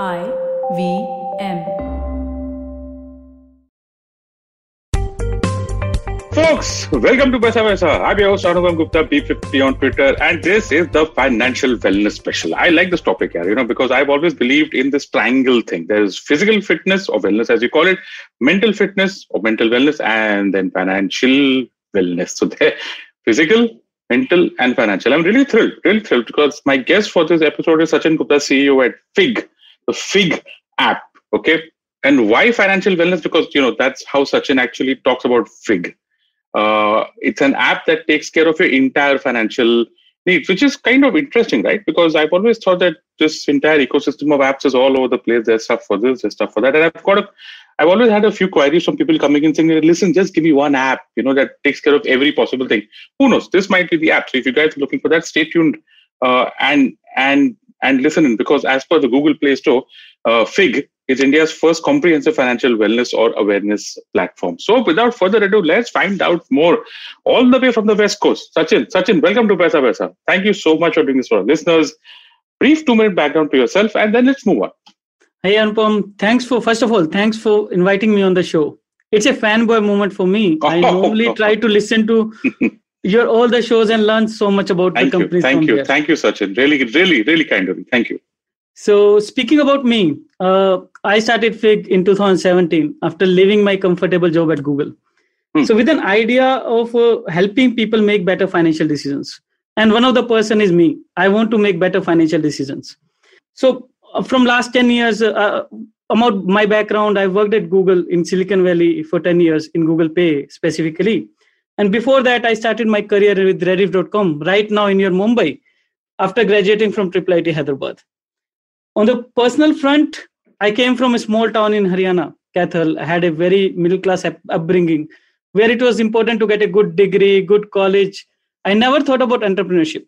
I V M. Folks, welcome to Paisa Vaisa. I'm your host Anupam Gupta, B50 on Twitter, and this is the financial wellness special. I like this topic here, you know, because I've always believed in this triangle thing. There's physical fitness or wellness, as you call it, mental fitness or mental wellness, and then financial wellness. So there, physical, mental, and financial. I'm really thrilled, really thrilled because my guest for this episode is Sachin Gupta, CEO at FIGG, the FIGG app. Okay. And why financial wellness? Because, you know, that's how Sachin actually talks about FIGG. Uh, it's an app that takes care of your entire financial needs, which is kind of interesting, right? Because I've always thought that this entire ecosystem of apps is all over the place. There's stuff for this, there's stuff for that. And I've got a, I've always had a few queries from people coming in saying, listen, just give me one app, you know, that takes care of every possible thing. Who knows? This might be the app. So if you guys are looking for that, stay tuned uh, and and and listen in because as per the Google Play Store, uh, FIGG is India's first comprehensive financial wellness or awareness platform. So without further ado, let's find out more all the way from the West Coast. Sachin, Sachin, welcome to Paisa Vaisa. Thank you so much for doing this for our listeners. Brief two minute background to yourself and then let's move on. Hey Anupam, thanks for first of all, thanks for inviting me on the show. It's a fanboy moment for me. I normally try to listen to your all the shows and learn so much about thank the company. You, thank you, there. thank you, Sachin. Really, really, really kind of you. Thank you. So speaking about me, uh, I started FIGG in 2017 after leaving my comfortable job at Google. Hmm. So with an idea of uh, helping people make better financial decisions, and one of the person is me. I want to make better financial decisions. So uh, from last 10 years, uh, about my background, I worked at Google in Silicon Valley for 10 years in Google Pay specifically and before that, I started my career with Rediff.com right now in your Mumbai after graduating from Triple IT Hyderabad. On the personal front, I came from a small town in Haryana, Kaithal. I had a very middle class upbringing where it was important to get a good degree, good college. I never thought about entrepreneurship,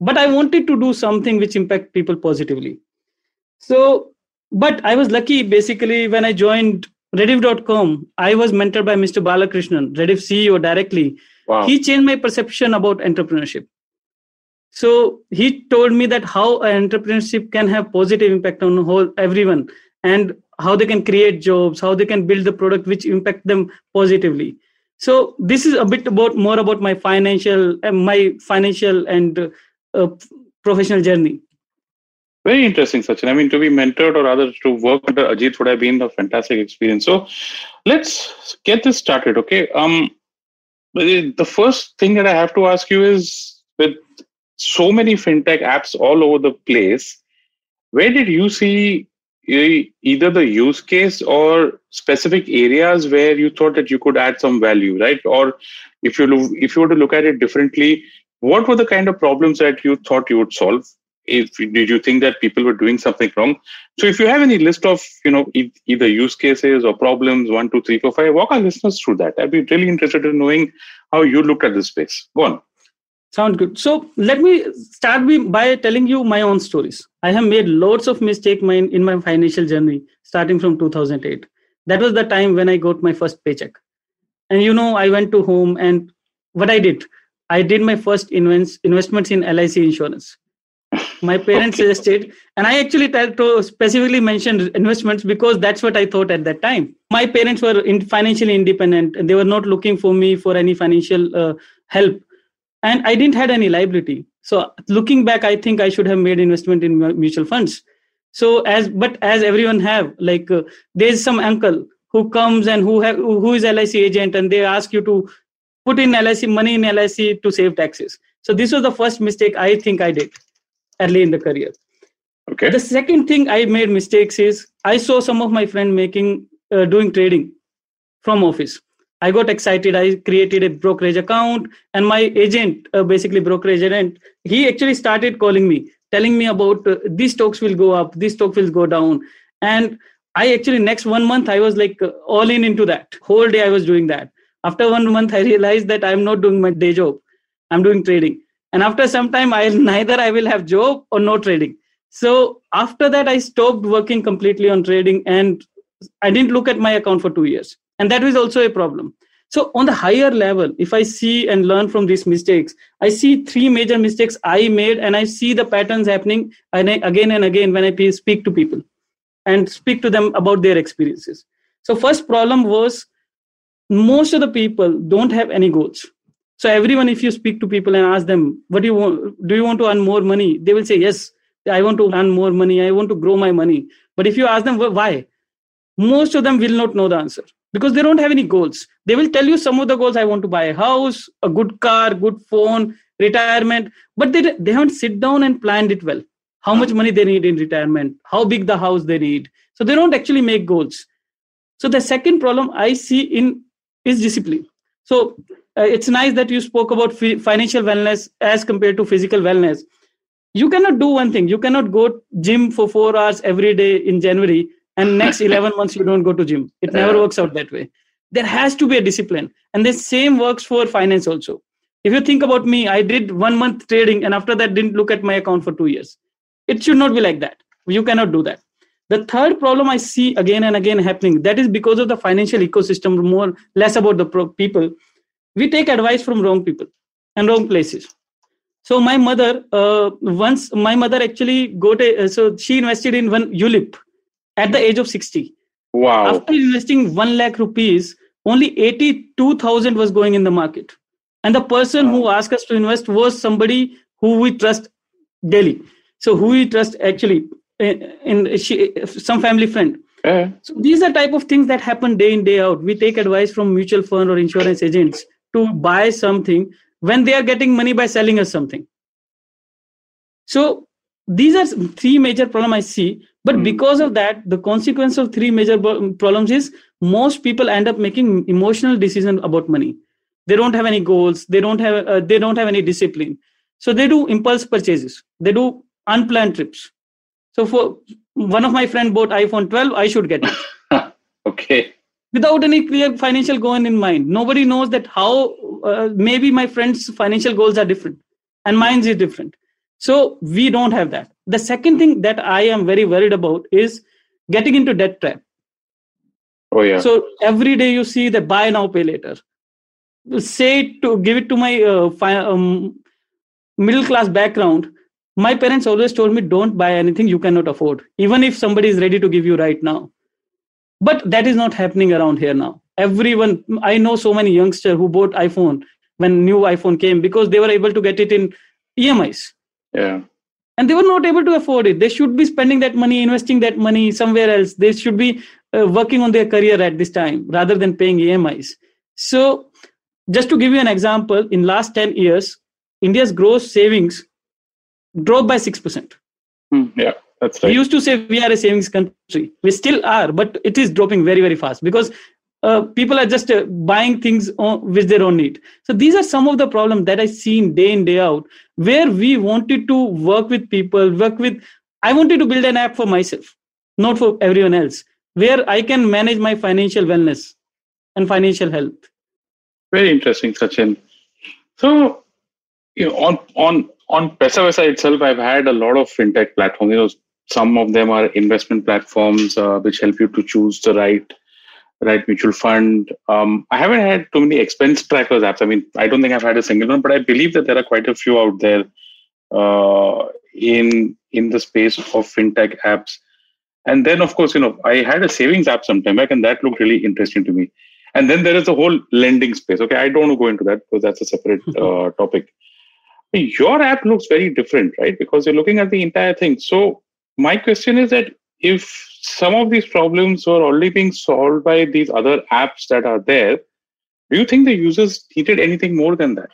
but I wanted to do something which impact people positively. So, but I was lucky basically when I joined Rediff.com, I was mentored by Mr. Balakrishnan, Rediff CEO directly. Wow. He changed my perception about entrepreneurship. So he told me that how entrepreneurship can have positive impact on whole everyone and how they can create jobs, how they can build the product which impact them positively. So this is a bit about more about my financial, uh, my financial and uh, professional journey. Very interesting, Sachin. I mean, to be mentored or rather to work under Ajit would have been a fantastic experience. So let's get this started, okay? Um, the first thing that I have to ask you is with so many fintech apps all over the place, where did you see either the use case or specific areas where you thought that you could add some value, right? Or if you if you were to look at it differently, what were the kind of problems that you thought you would solve? If did you think that people were doing something wrong? So if you have any list of you know e- either use cases or problems one two three four five walk our listeners through that. I'd be really interested in knowing how you looked at this space. Go on. Sound good. So let me start by telling you my own stories. I have made lots of mistakes in my financial journey starting from 2008 that was the time when i got my first paycheck. And you know i went to home and what i did? I did my first invest, investments in lic insurance my parents okay. suggested and i actually tried to specifically mention investments because that's what i thought at that time. My parents were in financially independent and they were not looking for me for any financial uh, help. And i didn't had any liability. So looking back i think i should have made investment in mutual funds. So as but as everyone have like uh, there's some uncle who comes and who have who is lic agent and they ask you to put in lic money in lic to save taxes. So this was the first mistake i think i did early in the career. Okay. The second thing I made mistakes is I saw some of my friend making uh, doing trading from office. I got excited. I created a brokerage account, and my agent, uh, basically brokerage agent, he actually started calling me, telling me about uh, these stocks will go up, these stocks will go down, and I actually next one month I was like uh, all in into that. Whole day I was doing that. After one month I realized that I'm not doing my day job. I'm doing trading and after some time i neither i will have job or no trading. So after that i stopped working completely on trading and i didn't look at my account for 2 years. And that was also a problem. So on the higher level if i see and learn from these mistakes i see three major mistakes i made and i see the patterns happening and again and again when i speak to people and speak to them about their experiences. So first problem was most of the people don't have any goals so everyone if you speak to people and ask them what do you want do you want to earn more money? They will say yes i want to earn more money. I want to grow my money. But if you ask them why? Most of them will not know the answer because they don't have any goals. They will tell you some of the goals. I want to buy a house a good car good phone retirement. But they, they haven't sit down and planned it well. How much money they need in retirement how big the house they need. So they don't actually make goals. So the second problem i see in is discipline. So uh, it's nice that you spoke about fi- financial wellness as compared to physical wellness. You cannot do one thing. You cannot go gym for 4 hours every day in january and next 11 months you don't go to gym. It never works out that way. There has to be a discipline and the same works for finance also. If you think about me i did one month trading and after that didn't look at my account for 2 years. It should not be like that. You cannot do that. The third problem i see again and again happening that is because of the financial ecosystem more less about the pro- people we take advice from wrong people and wrong places. So my mother uh, once my mother actually got a uh, so she invested in one ulip at the age of 60 wow. After investing 1 lakh rupees only 82000 was going in the market. And the person wow. who asked us to invest was somebody who we trust daily. So who we trust actually in, in she, some family friend. Yeah. so these are type of things that happen day in day out. We take advice from mutual fund or insurance agents to buy something when they are getting money by selling us something. So these are three major problems i see but mm. because of that the consequence of three major problems is most people end up making emotional decisions about money. They don't have any goals they don't have uh, they don't have any discipline. So they do impulse purchases they do unplanned trips. So for one of my friend bought iphone 12 i should get it. Okay without any clear financial goal in mind nobody knows that how uh, maybe my friend's financial goals are different and mine is different so we don't have that. The second thing that I am very worried about is getting into debt trap. Oh yeah. So every day you see the buy now, pay later. Say to give it to my uh, fi- um, middle class background. My parents always told me don't buy anything you cannot afford, even if somebody is ready to give you right now. But that is not happening around here now. Everyone, I know so many youngsters who bought iPhone when new iPhone came because they were able to get it in EMIs yeah. And they were not able to afford it. They should be spending that money investing that money somewhere else. They should be uh, working on their career at this time rather than paying emis so just to give you an example in last 10 years india's gross savings dropped by 6% hmm, yeah that's right. We used to say we are a savings country. We still are, but it is dropping very, very fast because uh, people are just uh, buying things on, with their own need. So these are some of the problems that I seen day in day out, where we wanted to work with people, work with. I wanted to build an app for myself, not for everyone else, where I can manage my financial wellness and financial health. Very interesting, Sachin. So, you know, on on on Paisa itself, I've had a lot of fintech platforms. You know, some of them are investment platforms uh, which help you to choose the right right mutual fund. Um, I haven't had too many expense trackers apps. I mean, I don't think I've had a single one, but I believe that there are quite a few out there uh, in in the space of fintech apps. And then, of course, you know, I had a savings app sometime back, and that looked really interesting to me. And then there is a whole lending space. Okay, I don't want to go into that because that's a separate uh, topic. Your app looks very different, right? Because you're looking at the entire thing. So my question is that if some of these problems were already being solved by these other apps that are there, do you think the users needed anything more than that?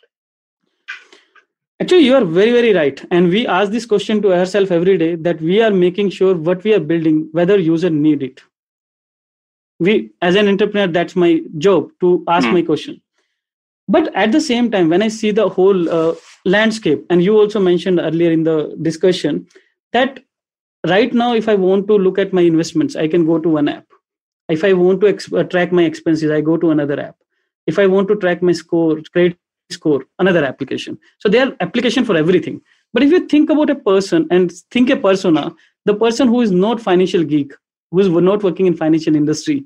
Actually, you are very, very right. And we ask this question to ourselves every day that we are making sure what we are building, whether user need it. We, as an entrepreneur, that's my job to ask mm. my question. But at the same time, when I see the whole uh, landscape, and you also mentioned earlier in the discussion that right now if i want to look at my investments i can go to one app. If i want to ex- uh, track my expenses i go to another app. If i want to track my score credit score another application. So there are application for everything. But if you think about a person and think a persona the person who is not financial geek who is not working in financial industry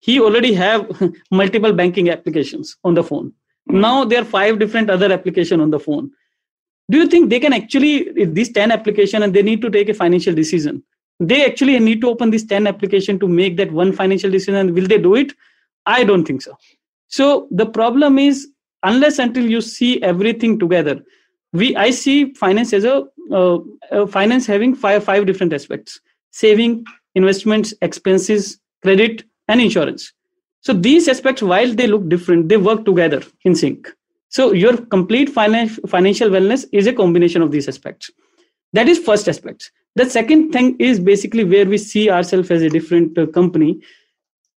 he already have multiple banking applications on the phone. Now there are five different other application on the phone do you think they can actually these 10 application and they need to take a financial decision they actually need to open this 10 application to make that one financial decision will they do it? I don't think so. So the problem is unless until you see everything together we i see finance as a, uh, uh, finance having five five different aspects. Saving investments expenses credit and insurance. So these aspects while they look different they work together in sync so your complete financial wellness is a combination of these aspects. That is first aspect. The second thing is basically where we see ourselves as a different uh, company.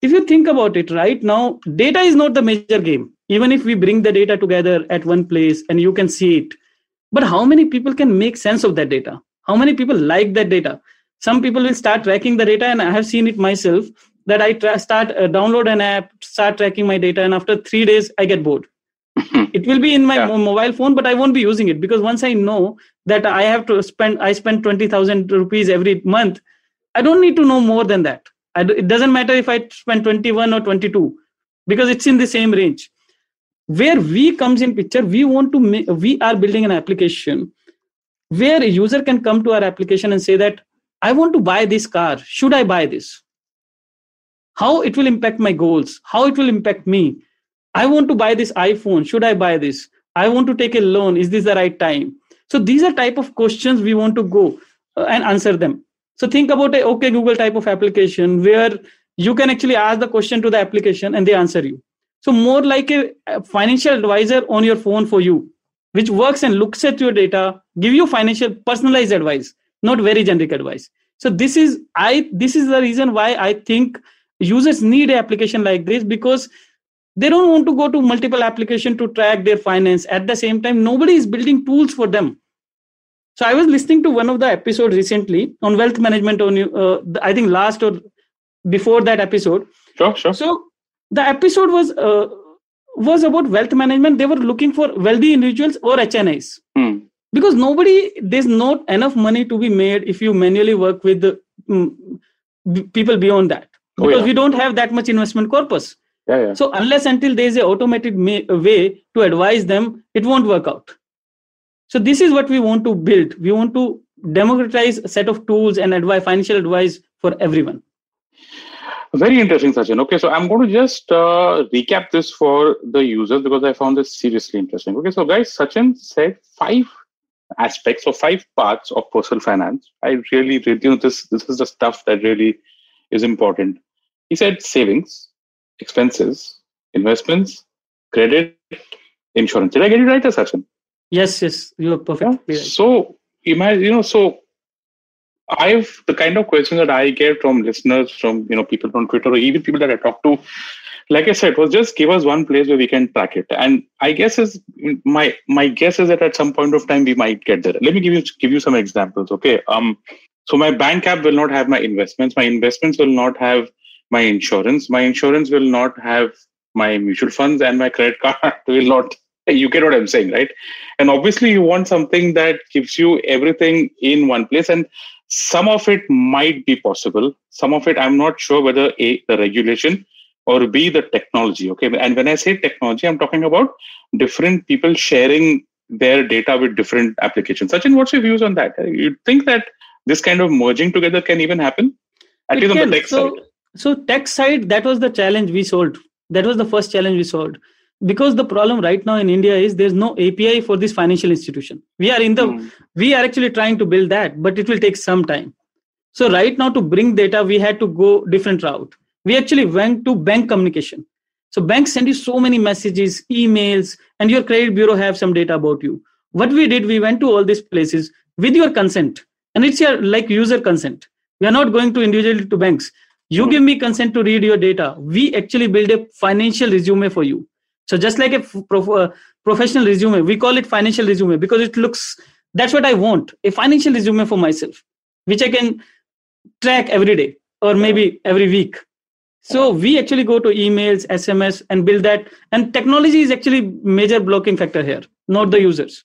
If you think about it right now data is not the major game. Even if we bring the data together at one place and you can see it. But how many people can make sense of that data? How many people like that data? Some people will start tracking the data and i have seen it myself that i tra- start uh, download an app start tracking my data and after 3 days i get bored it will be in my yeah. mobile phone but i won't be using it because once i know that i have to spend i spend 20000 rupees every month i don't need to know more than that. I, it doesn't matter if i spend 21 or 22 because it's in the same range. Where we comes in picture we want to make, we are building an application where a user can come to our application and say that i want to buy this car. Should i buy this? How it will impact my goals how it will impact me i want to buy this iphone. Should i buy this? I want to take a loan. Is this the right time? So these are type of questions we want to go uh, and answer them. So think about a okay google type of application where you can actually ask the question to the application and they answer you. So more like a financial advisor on your phone for you, which works and looks at your data, give you financial personalized advice, not very generic advice. So this is I this is the reason why I think users need an application like this because they don't want to go to multiple application to track their finance. At the same time nobody is building tools for them. So i was listening to one of the episodes recently on wealth management on uh, i think last or before that episode. Sure sure. So the episode was uh, was about wealth management. They were looking for wealthy individuals or hnis hmm. because nobody there's not enough money to be made if you manually work with the, um, people beyond that. Because oh, yeah. we don't have that much investment corpus yeah, yeah. so unless until there's a automated may, way to advise them it won't work out so this is what we want to build we want to democratize a set of tools and advice financial advice for everyone very interesting, Sachin. Okay, so I'm going to just uh, recap this for the users because I found this seriously interesting. Okay, so guys, Sachin said five aspects or five parts of personal finance. I really, really, you know, this this is the stuff that really is important. He said savings, expenses, investments, credit, insurance. Did I get it right, Sachin? Yes, yes, you are perfect. Yeah. So imagine, you know, so I've the kind of questions that I get from listeners, from you know people on Twitter, or even people that I talk to, like I said, was just give us one place where we can track it. And I guess is my my guess is that at some point of time we might get there. Let me give you give you some examples. Okay. Um. So my bank app will not have my investments. My investments will not have my insurance. My insurance will not have my mutual funds, and my credit card will not. You get what I'm saying, right? And obviously, you want something that gives you everything in one place. And some of it might be possible. Some of it, I'm not sure whether A, the regulation or B, the technology. Okay. And when I say technology, I'm talking about different people sharing their data with different applications. Sachin, what's your views on that? You think that this kind of merging together can even happen? At least on the tech so, side. So tech side, that was the challenge we solved. That was the first challenge we solved. Because the problem right now in india is there's no api for this financial institution. We are in the mm. we are actually trying to build that but it will take some time. So right now to bring data we had to go different route. We actually went to bank communication. So banks send you so many messages emails and your credit bureau have some data about you. What we did we went to all these places with your consent. And it's your like user consent. We are not going to individually to banks you give me consent to read your data we actually build a financial resume for you so just like a prof- uh, professional resume, we call it financial resume because it looks. That's what I want: a financial resume for myself, which I can track every day or maybe every week. So we actually go to emails, SMS, and build that. And technology is actually major blocking factor here, not the users.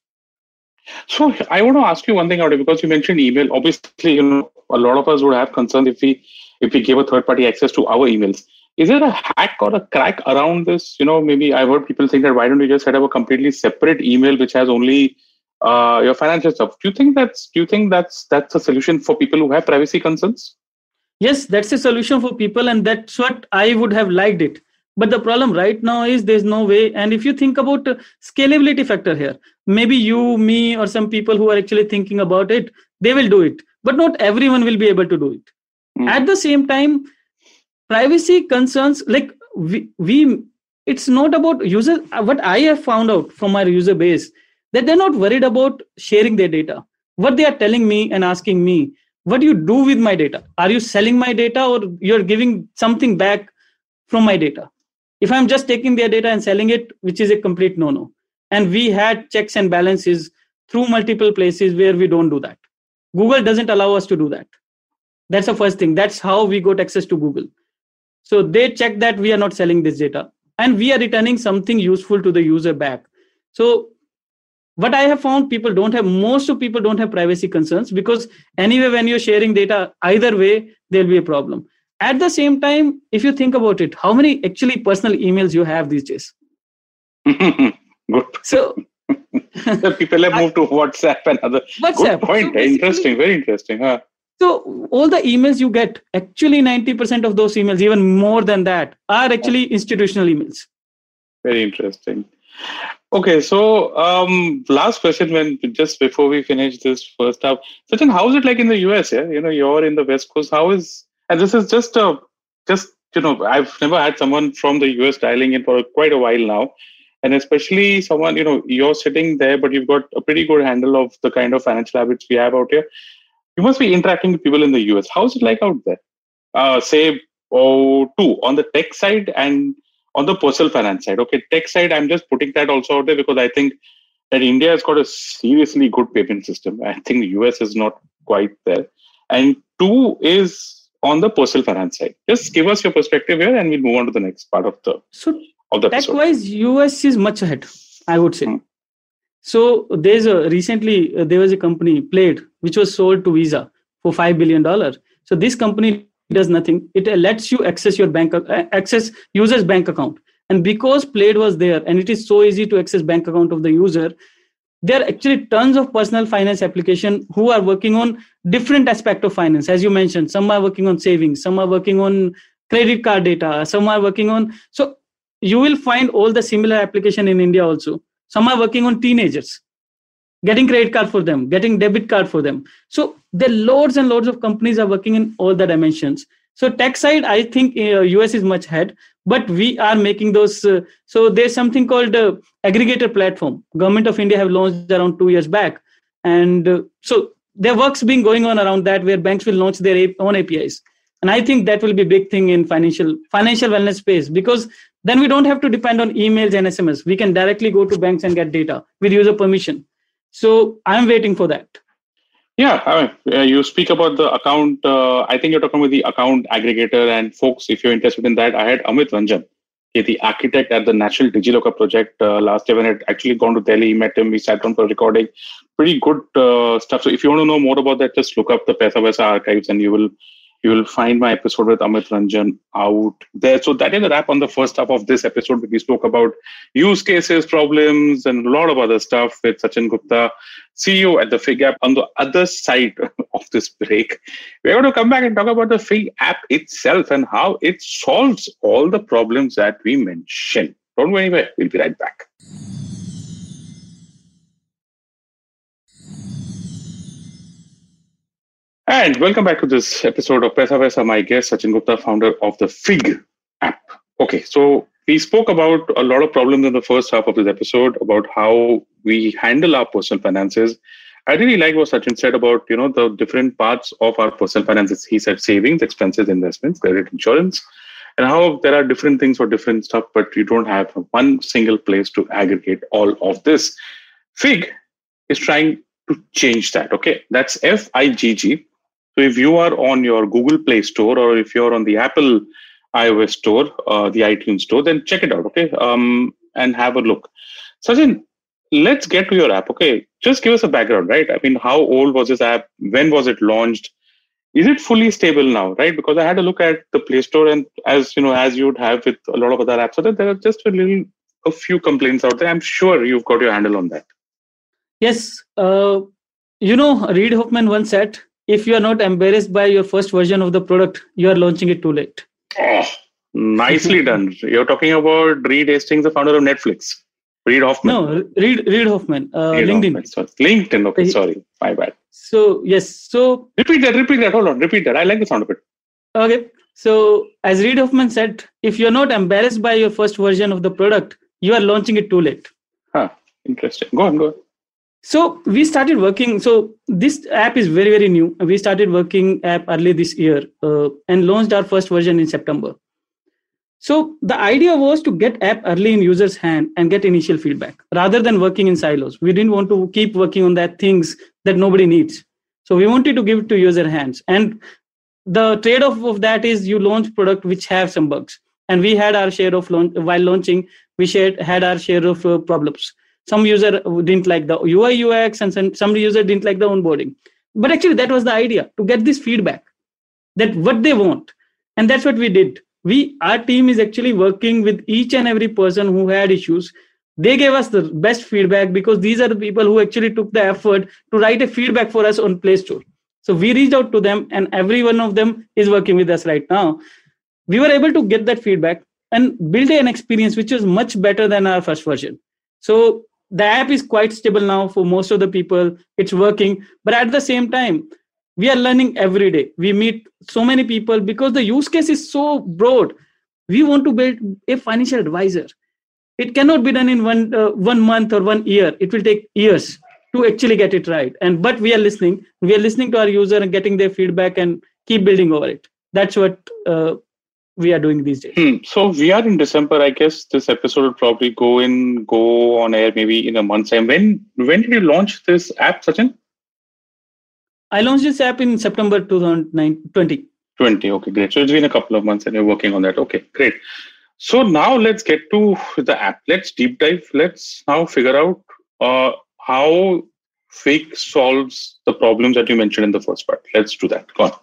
So I want to ask you one thing out because you mentioned email. Obviously, you know, a lot of us would have concerns if we if we give a third party access to our emails is there a hack or a crack around this you know maybe i've heard people think that why don't we just set up a completely separate email which has only uh, your financial stuff. Do you think that's do you think that's that's a solution for people who have privacy concerns? Yes, that's a solution for people, and that's what I would have liked it. But the problem right now is there's no way. And if you think about scalability factor here, maybe you, me, or some people who are actually thinking about it, they will do it. But not everyone will be able to do it. Mm. At the same time, privacy concerns like we, we it's not about user what i have found out from our user base that they're not worried about sharing their data. What they are telling me and asking me what do you do with my data? Are you selling my data or you're giving something back from my data? If i'm just taking their data and selling it which is a complete no no and we had checks and balances through multiple places where we don't do that. Google doesn't allow us to do that that's the first thing. That's how we got access to google. So they check that we are not selling this data and we are returning something useful to the user back. So what i have found people don't have most of people don't have privacy concerns because anyway when you're sharing data either way there'll be a problem. At the same time if you think about it how many actually personal emails you have these days? Good. So people have moved to whatsapp and other. WhatsApp. good point. So interesting. Very interesting. Huh? So all the emails you get actually 90% of those emails even more than that are actually institutional emails very interesting Okay, so um, last question when just before we finish this first half, Sachin, how is it like in the US? Yeah, you know, you're in the West Coast. How is and this is just a just you know, I've never had someone from the US dialing in for quite a while now, and especially someone you know, you're sitting there, but you've got a pretty good handle of the kind of financial habits we have out here. You must be interacting with people in the US. How's it like out there? Uh, say, oh, two on the tech side and on the personal finance side okay tech side i'm just putting that also out there because i think that india has got a seriously good payment system i think the us is not quite there and two is on the personal finance side just give us your perspective here and we'll move on to the next part of the so of the tech wise us is much ahead i would say hmm. so there's a recently uh, there was a company Plaid which was sold to visa for 5 billion dollar so this company does nothing. It lets you access your bank uh, access user's bank account. And because Plaid was there and it is so easy to access bank account of the user there are actually tons of personal finance application who are working on different aspect of finance. As you mentioned some are working on savings some are working on credit card data some are working on so you will find all the similar application in india also. Some are working on teenagers getting credit card for them getting debit card for them. So there loads and loads of companies are working in all the dimensions. So tech side i think uh, us is much ahead but we are making those uh, so there's something called uh, aggregator platform. Government of india have launched around 2 years back. And uh, so there works being going on around that where banks will launch their own apis and i think that will be a big thing in financial financial wellness space because then we don't have to depend on emails and sms we can directly go to banks and get data with user permission so I'm waiting for that. Yeah, I mean, you speak about the account. Uh, I think you're talking about the account aggregator. And folks, if you're interested in that, I had Amit Ranjan, the architect at the National DigiLocker project uh, last year when I actually gone to Delhi, met him, we sat down for recording. Pretty good uh, stuff. So if you want to know more about that, just look up the Paisa archives and you will you will find my episode with Amit Ranjan out there. So that is a wrap on the first half of this episode. We spoke about use cases, problems, and a lot of other stuff with Sachin Gupta, CEO at the FIGG app. On the other side of this break, we're going to come back and talk about the FIGG app itself and how it solves all the problems that we mentioned. Don't go anywhere. We'll be right back. And welcome back to this episode of Paisa Vaisa. My guest, Sachin Gupta, founder of the FIGG app. Okay, so we spoke about a lot of problems in the first half of this episode about how we handle our personal finances. I really like what Sachin said about you know the different parts of our personal finances. He said savings, expenses, investments, credit, insurance, and how there are different things for different stuff, but you don't have one single place to aggregate all of this. FIGG is trying to change that. Okay, that's F I G G so if you are on your Google Play Store or if you're on the Apple iOS Store, uh, the iTunes Store, then check it out, okay? Um, and have a look. Sachin, let's get to your app, okay? Just give us a background, right? I mean, how old was this app? When was it launched? Is it fully stable now, right? Because I had a look at the Play Store, and as you know, as you would have with a lot of other apps, so there are just a little, a few complaints out there. I'm sure you've got your handle on that. Yes. Uh, you know, Reid Hoffman once said, if you are not embarrassed by your first version of the product, you are launching it too late. Oh, nicely done. You're talking about Reed Hastings, the founder of Netflix. Reid Hoffman. No, Reid Reid Hoffman. Uh, Reid LinkedIn. Hoffman, sorry. LinkedIn. Okay, sorry. My bad. So yes. So Repeat that. Repeat that. Hold on. Repeat that. I like the sound of it. okay. So as Reid Hoffman said, if you're not embarrassed by your first version of the product, you are launching it too late. Huh. Interesting. Go on. Go on. So we started working. So this app is very very new. We started working app early this year uh, and launched our first version in September. So the idea was to get app early in users' hand and get initial feedback rather than working in silos. We didn't want to keep working on that things that nobody needs. So we wanted to give it to user hands. And the trade-off of that is you launch product which have some bugs. And we had our share of launch while launching, we shared had our share of uh, problems. Some user didn't like the UI UX and some, user didn't like the onboarding. But actually that was the idea to get this feedback that what they want. And that's what we did. We our team is actually working with each and every person who had issues. They gave us the best feedback because these are the people who actually took the effort to write a feedback for us on play store. So we reached out to them and every one of them is working with us right now. We were able to get that feedback and build an experience which is much better than our first version. So the app is quite stable now for most of the people. It's working. But at the same time we are learning every day. We meet so many people because the use case is so broad. We want to build a financial advisor. It cannot be done in one uh, one month or one year. It will take years to actually get it right. And but we are listening. We are listening to our user and getting their feedback and keep building over it. That's what uh, we are doing these days hmm. so we are in december i guess this episode will probably go in go on air maybe in a month's time when when did you launch this app sachin I launched this app in September 2020. 20. Okay, great. So it's been a couple of months and you're working on that. Okay, great. So now let's get to the app. Let's deep dive. Let's now figure out uh, how FIGG solves the problems that you mentioned in the first part. Let's do that. Go on.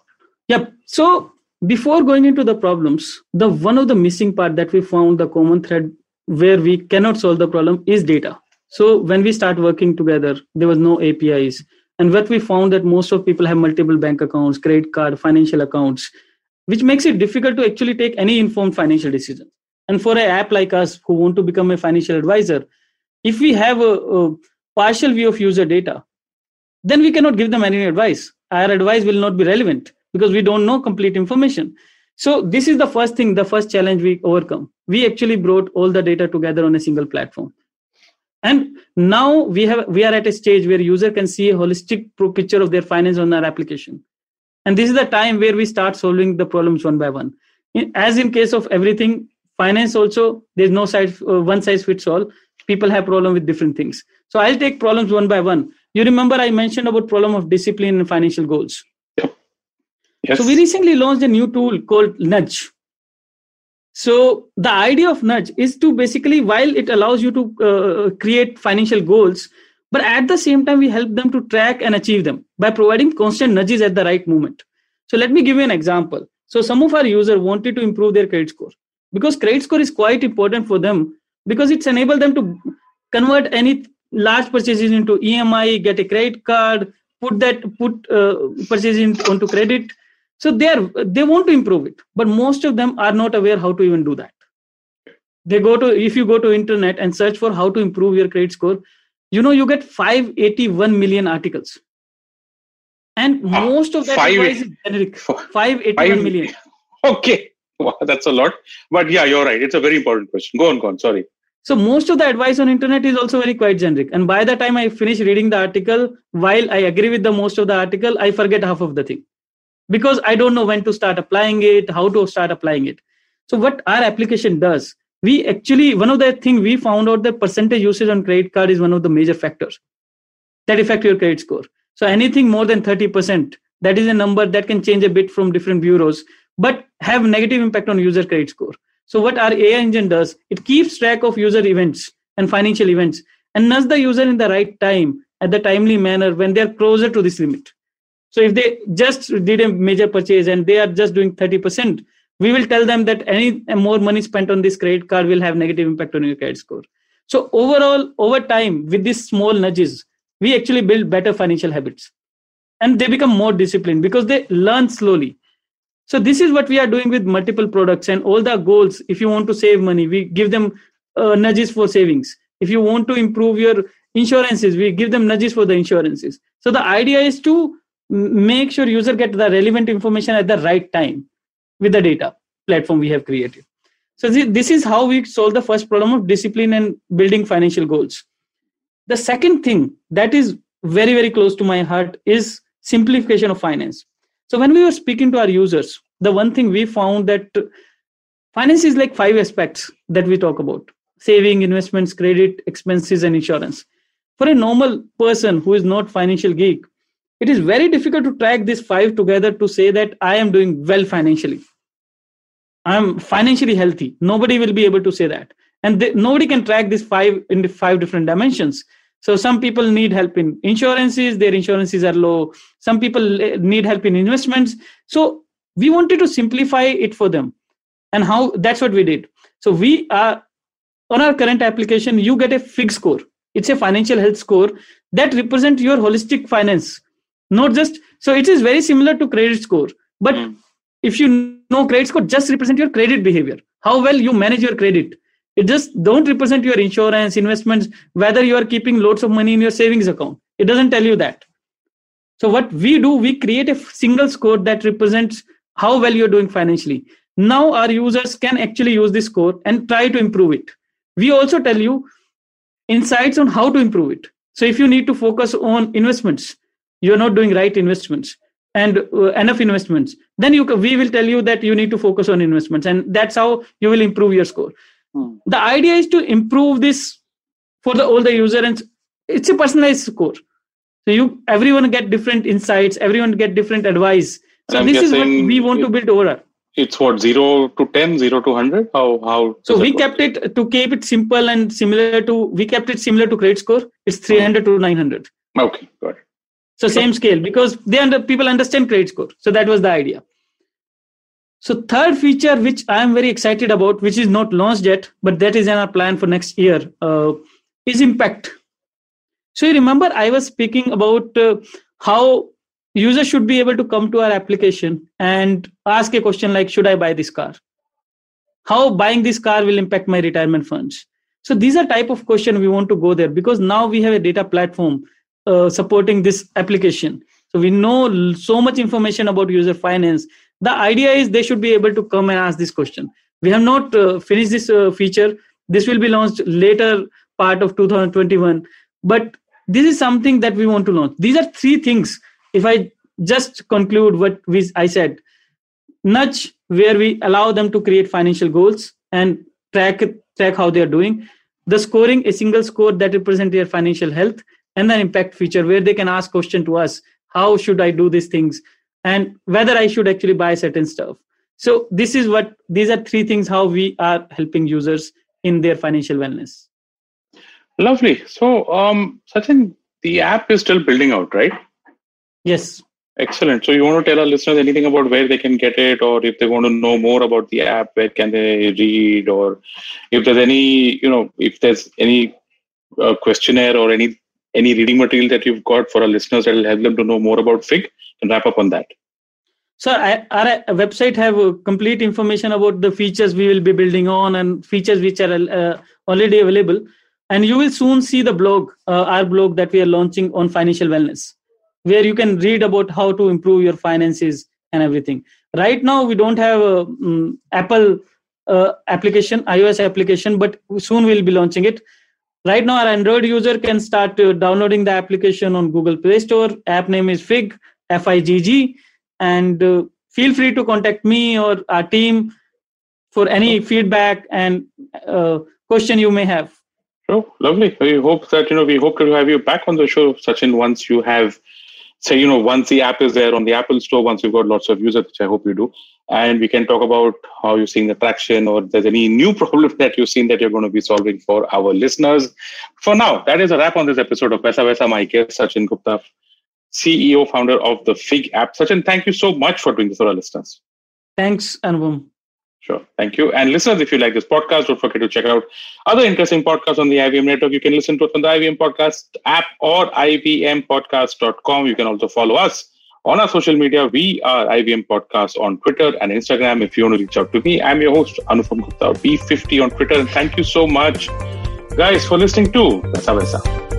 Yep. So before going into the problems, the one of the missing part that we found the common thread where we cannot solve the problem is data. So when we start working together, there was no APIs and what we found that most of people have multiple bank accounts credit card financial accounts which makes it difficult to actually take any informed financial decision. And for an app like us who want to become a financial advisor if we have a, a partial view of user data then we cannot give them any advice. Our advice will not be relevant because we don't know complete information. So this is the first thing the first challenge we overcome. We actually brought all the data together on a single platform. And now we have we are at a stage where user can see a holistic picture of their finance on our application. And this is the time where we start solving the problems one by one. As in case of everything finance also there's no size uh, one size fits all. People have problem with different things. So i'll take problems one by one. You remember i mentioned about problem of discipline and financial goals yes. so we recently launched a new tool called nudge. So the idea of nudge is to basically while it allows you to uh, create financial goals but at the same time we help them to track and achieve them by providing constant nudges at the right moment. So let me give you an example. So some of our users wanted to improve their credit score because credit score is quite important for them because it's enabled them to convert any large purchases into emi get a credit card put that put uh, purchases onto credit so they are they want to improve it but most of them are not aware how to even do that. They go to if you go to internet and search for how to improve your credit score you know you get 581 million articles. And most of that five, is generic. 581 five, million. Okay. Wow, that's a lot. But yeah you're right. It's a very important question. Go on go on. Sorry. So most of the advice on internet is also very quite generic. And by the time i finish reading the article while i agree with the most of the article i forget half of the thing because I don't know when to start applying it, how to start applying it. So what our application does, we actually one of the thing we found out that percentage usage on credit card is one of the major factors that affect your credit score. So anything more than 30%, that is a number that can change a bit from different bureaus, but have negative impact on user credit score. So what our AI engine does, it keeps track of user events and financial events and nudge the user in the right time at the timely manner when they're closer to this limit. So if they just did a major purchase and they are just doing 30%, we will tell them that any more money spent on this credit card will have negative impact on your credit score. So overall, over time, with these small nudges, we actually build better financial habits. And they become more disciplined because they learn slowly. So this is what we are doing with multiple products and all the goals. If you want to save money we give them uh, nudges for savings. If you want to improve your insurances we give them nudges for the insurances. So the idea is to make sure user get the relevant information at the right time with the data platform we have created. So this is how we solve the first problem of discipline and building financial goals. The second thing that is very very close to my heart is simplification of finance. So when we were speaking to our users the one thing we found that finance is like five aspects that we talk about. Saving investments credit expenses and insurance. For a normal person who is not financial geek it is very difficult to track these five together to say that i am doing well financially. I'm financially healthy. Nobody will be able to say that. And they, nobody can track these five in the five different dimensions. So some people need help in insurances. Their insurances are low. Some people need help in investments. So we wanted to simplify it for them. And how that's what we did. So we are on our current application you get a FIGG score. It's a financial health score that represents your holistic finance not just so it is very similar to credit score but mm. if you know credit score just represent your credit behavior. How well you manage your credit. It just don't represent your insurance investments whether you are keeping loads of money in your savings account. It doesn't tell you that. So what we do we create a single score that represents how well you're doing financially. Now our users can actually use this score and try to improve it. We also tell you insights on how to improve it. So if you need to focus on investments you're not doing right investments and uh, enough investments. Then you we will tell you that you need to focus on investments and that's how you will improve your score. Hmm. the idea is to improve this for the all the user and it's a personalized score. So you everyone get different insights everyone get different advice. So this is what we want to build over it's what 0 to 10 0 to 100 how how so we kept it to keep it simple and similar to we kept it similar to credit score. It's 300 hmm. to 900 okay got it so same scale because they under people understand credit score. So that was the idea. So third feature which I am very excited about, which is not launched yet, but that is in our plan for next year, uh, is impact. So you remember I was speaking about uh, how users should be able to come to our application and ask a question like, should I buy this car? How buying this car will impact my retirement funds? So these are type of question we want to go there because now we have a data platform uh, supporting this application. So we know so much information about user finance. The idea is they should be able to come and ask this question. We have not uh, finished this uh, feature. This will be launched later part of 2021 but this is something that we want to launch. These are three things. If i just conclude what we, i said nudge where we allow them to create financial goals and track track how they are doing. The scoring a single score that represents their financial health and then impact feature where they can ask question to us how should i do these things? And whether i should actually buy certain stuff. So this is what these are three things how we are helping users in their financial wellness. Lovely. So um sachin the app is still building out right? Yes. Excellent. So you want to tell our listeners anything about where they can get it or if they want to know more about the app where can they read or if there's any you know if there's any uh, questionnaire or any any reading material that you've got for our listeners that will help them to know more about FIGG and wrap up on that. So our website have complete information about the features we will be building on and features which are uh, already available. And you will soon see the blog, uh, our blog that we are launching on financial wellness, where you can read about how to improve your finances and everything. Right now, we don't have a um, Apple uh, application, iOS application, but soon we'll be launching it right now our android user can start uh, downloading the application on google play store. App name is FIGG f-i-g-g and uh, feel free to contact me or our team for any feedback and uh, question you may have. Oh lovely. We hope that you know we hope to have you back on the show sachin once you have say you know once the app is there on the apple store once you've got lots of users which i hope you do and we can talk about how you're seeing the traction or there's any new problem that you've seen that you're going to be solving for our listeners. For now that is a wrap on this episode of Paisa Vaisa. my guest sachin gupta ceo founder of the FIGG app. Sachin thank you so much for doing this for our listeners. Thanks anupam Sure. Thank you. And listeners, if you like this podcast, don't forget to check out other interesting podcasts on the IVM network. You can listen to it on the IVM Podcast app or ivmpodcast.com. You can also follow us on our social media. We are IVM Podcast on Twitter and Instagram. If you want to reach out to me, I'm your host, Anupam Gupta, B50 on Twitter. And thank you so much, guys, for listening to Paisa Vaisa.